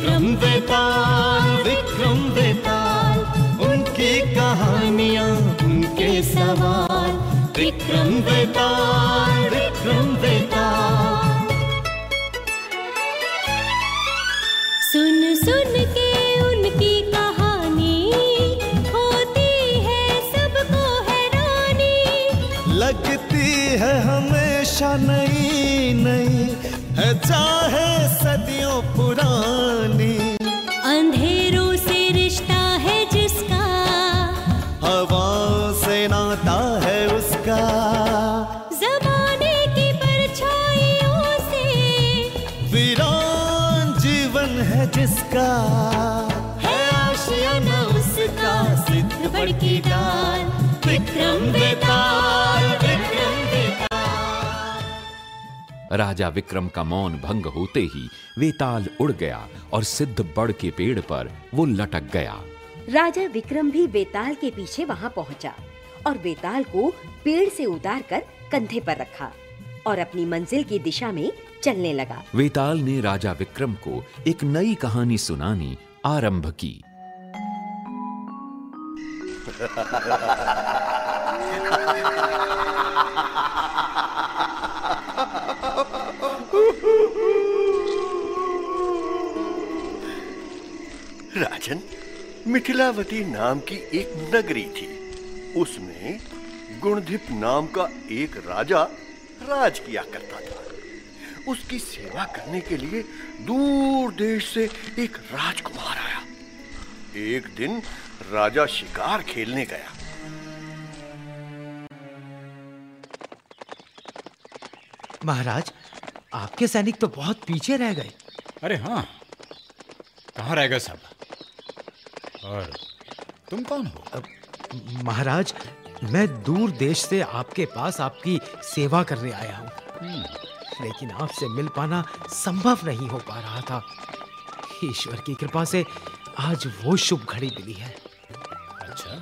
विक्रम वेताल विक्रम वेताल, उनकी कहानियाँ, उनके सवाल। विक्रम वेताल विक्रम वेताल। सुन सुन के उनकी कहानी, होती है सबको हैरानी। लगती है हमेशा नई नई है चाहे विक्रम राजा विक्रम का मौन भंग होते ही वेताल उड़ गया और सिद्ध बड़ के पेड़ पर वो लटक गया। राजा विक्रम भी बेताल के पीछे वहाँ पहुँचा और बेताल को पेड़ से उतार कर कंधे पर रखा और अपनी मंजिल की दिशा में चलने लगा। वेताल ने राजा विक्रम को एक नई कहानी सुनानी आरंभ की। राजन, मिथिलावती नाम की एक नगरी थी। उसमें गुणधिप नाम का एक राजा राज किया करता था। उसकी सेवा करने के लिए दूर देश से एक राजकुमार आया। एक दिन राजा शिकार खेलने गया। महाराज आपके सैनिक तो बहुत पीछे रह गए। अरे हाँ कहाँ रह गए सब? और तुम कौन हो? महाराज मैं दूर देश से आपके पास आपकी सेवा करने आया हूँ। हम्म, लेकिन आपसे मिल पाना संभव नहीं हो पा रहा था। ईश्वर की कृपा से आज वो शुभ घड़ी मिली है। अच्छा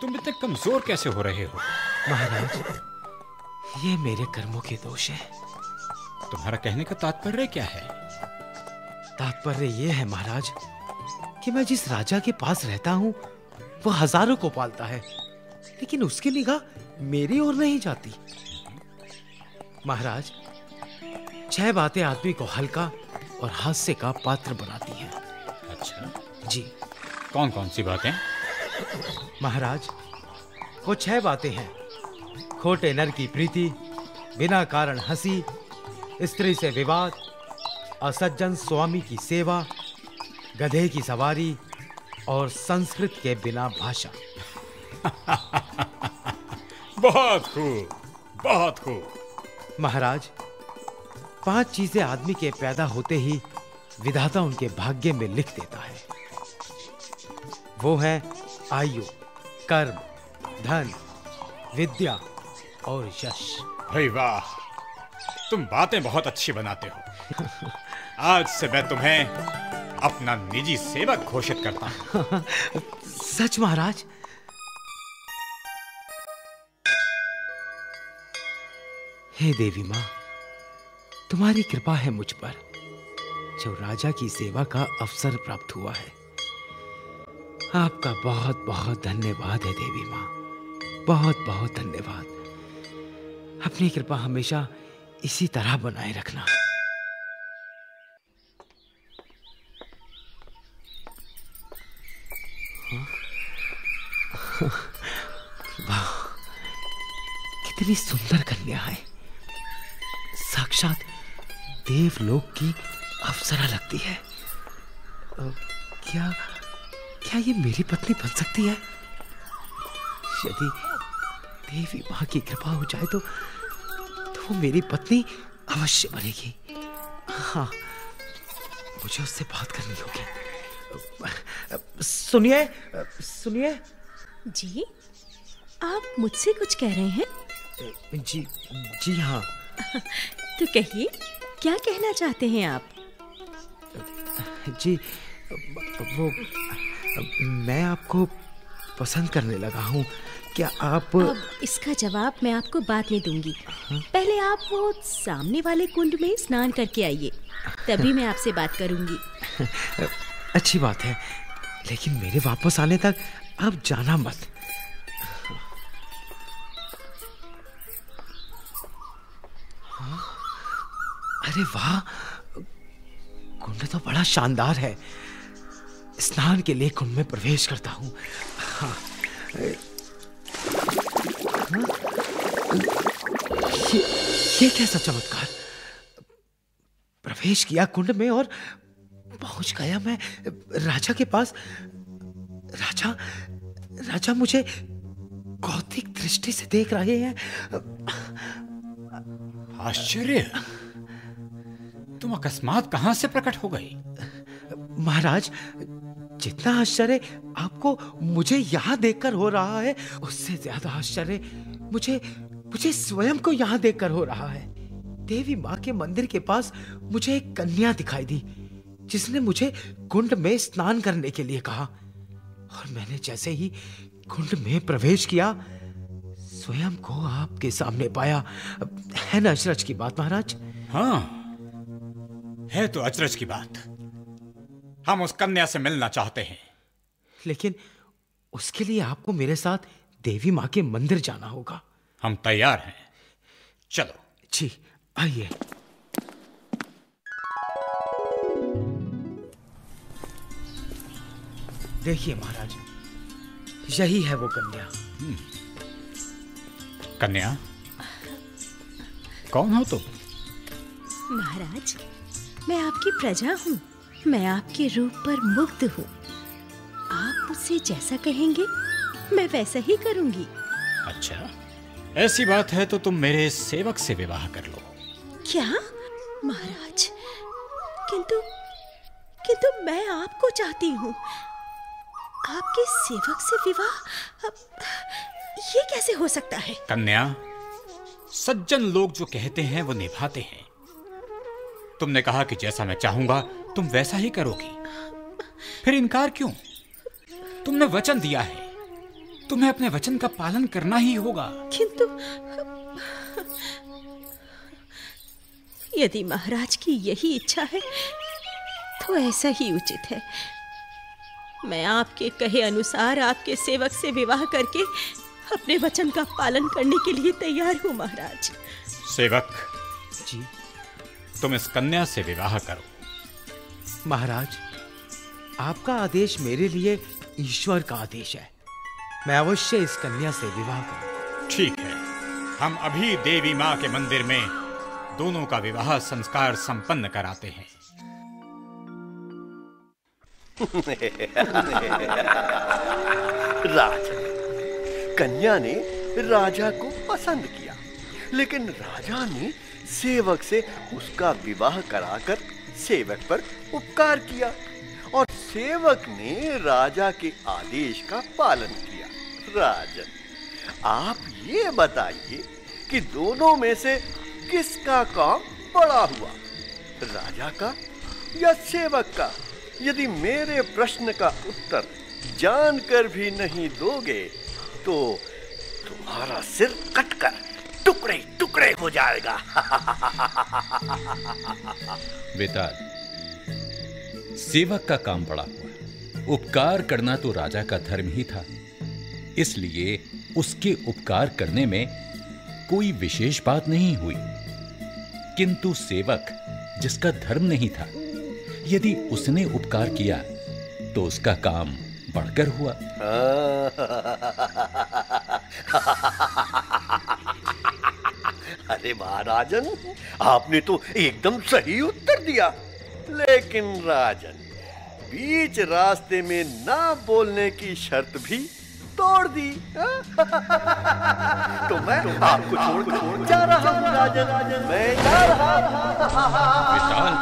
तुम इतने कमज़ोर कैसे हो रहे हो? महाराज ये मेरे कर्मों के दोष है। तुम्हारा कहने का तात्पर्य क्या है? तात्पर्य ये है महाराज कि मैं जिस राजा के पास रहता हूँ वो हज़ारों को पालता है लेकिन उसकी निगाह मेरी ओर नहीं जाती। महाराज छह बातें आदमी को हल्का और हास्य का पात्र बनाती हैं। अच्छा। जी। कौन कौन सी बातें? महाराज वो छह बातें हैं। खोटे नर की प्रीति बिना कारण हँसी स्त्री से विवाद असज्जन स्वामी की सेवा गधे की सवारी और संस्कृत के बिना भाषा। बहुत खूब बहुत खूब। महाराज पाँच चीज़ें आदमी के पैदा होते ही विधाता उनके भाग्य में लिख देता है। वो है आयु कर्म धन विद्या और यश। भाई वाह तुम बातें बहुत अच्छी बनाते हो। आज से मैं तुम्हें अपना निजी सेवक घोषित करता हूँ। सच महाराज? हे देवी माँ तुम्हारी कृपा है मुझ पर जो राजा की सेवा का अवसर प्राप्त हुआ है। आपका बहुत बहुत धन्यवाद है देवी माँ। बहुत बहुत धन्यवाद। अपनी कृपा हमेशा इसी तरह बनाए रखना। वाह, कितनी सुंदर कन्या है। साक्षात देवलोक की अप्सरा लगती है। क्या क्या ये मेरी पत्नी बन सकती है? यदि देवी माँ की कृपा हो जाए तो वो मेरी पत्नी अवश्य बनेगी हाँ मुझे उससे बात करनी होगी। सुनिए सुनिए। जी आप मुझसे कुछ कह रहे हैं? जी जी हाँ। तो कहिए क्या कहना चाहते हैं आप? जी वो मैं आपको पसंद करने लगा हूँ। क्या आप अब इसका जवाब मैं आपको बाद में दूँगी पहले आप वो सामने वाले कुंड में स्नान करके आइए तभी मैं आपसे बात करूँगी अच्छी बात है लेकिन मेरे वापस आने तक आप जाना मत हाँ? अरे वाह कुंड तो बड़ा शानदार है स्नान के लिए कुंड में प्रवेश करता हूँ हाँ। ये, ये कैसा चमत्कार? प्रवेश किया कुंड में और पहुँच गया मैं राजा के पास। राजा राजा मुझे कौतिक दृष्टि से देख रहे हैं। आश्चर्य! तुम अकस्मात कहाँ से प्रकट हो गई? महाराज जितना आश्चर्य आपको मुझे यहाँ देखकर हो रहा है उससे ज़्यादा आश्चर्य मुझे मुझे स्वयं को यहाँ देखकर हो रहा है। देवी माँ के मंदिर के पास मुझे एक कन्या दिखाई दी जिसने मुझे कुंड में स्नान करने के लिए कहा। और मैंने जैसे ही कुंड में प्रवेश किया स्वयं को आपके सामने पाया। है ना अचरज की बात महाराज? हाँ है तो अचरज की बात। हम उस कन्या से मिलना चाहते हैं। लेकिन उसके लिए आपको मेरे साथ देवी माँ के मंदिर जाना होगा। हम तैयार हैं। चलो। जी आइए। देखिए महाराज यही है वो कन्या। कन्या? कौन हो तुम? तो? महाराज मैं आपकी प्रजा हूँ। मैं आपके रूप पर मुग्ध हूँ। आप मुझसे जैसा कहेंगे मैं वैसा ही करूँगी। अच्छा। ऐसी बात है तो तुम मेरे सेवक से विवाह कर लो। क्या? महाराज किंतु किंतु मैं आपको चाहती हूँ। आपके सेवक से विवाह ये कैसे हो सकता है? कन्या सज्जन लोग जो कहते हैं वो निभाते हैं। तुमने कहा कि जैसा मैं चाहूँगा तुम वैसा ही करोगी। फिर इनकार क्यों? तुमने वचन दिया है। तुम्हें अपने वचन का पालन करना ही होगा। किंतु यदि महाराज की यही इच्छा है तो ऐसा ही उचित है। मैं आपके कहे अनुसार आपके सेवक से विवाह करके अपने वचन का पालन करने के लिए तैयार हूँ महाराज। सेवक। जी। तुम इस कन्या से विवाह करो। महाराज आपका आदेश मेरे लिए ईश्वर का आदेश है। मैं अवश्य इस कन्या से विवाह करूँ ठीक है। हम अभी देवी माँ के मंदिर में दोनों का विवाह संस्कार संपन्न कराते हैं। राजा कन्या ने राजा को पसंद किया लेकिन राजा ने सेवक से उसका विवाह कराकर सेवक पर उपकार किया और सेवक ने राजा के आदेश का पालन किया। राजन आप ये बताइए कि दोनों में से किसका काम बड़ा हुआ? राजा का या सेवक का? यदि मेरे प्रश्न का उत्तर जानकर भी नहीं दोगे तो तुम्हारा सिर कटकर टुकड़े टुकड़े हो जाएगा। बेताल सेवक का काम बड़ा हुआ। उपकार करना तो राजा का धर्म ही था। इसलिए उसके उपकार करने में कोई विशेष बात नहीं हुई। किंतु सेवक, जिसका धर्म नहीं था, यदि उसने उपकार किया तो उसका काम बढ़कर हुआ। अरे महाराजन, आपने तो एकदम सही उत्तर दिया। लेकिन राजन, बीच रास्ते में ना बोलने की शर्त भी तोड़ दी। तो मैं आपको छोड़ छोड़ जा रहा हूँ राजन। मैं जा रहा बेताल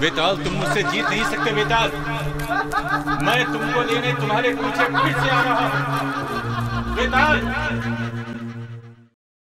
बेताल तुम मुझसे जीत नहीं सकते बेताल मैं तुमको लेने तुम्हारे पीछे फिर से आ रहा हूँ। बेताल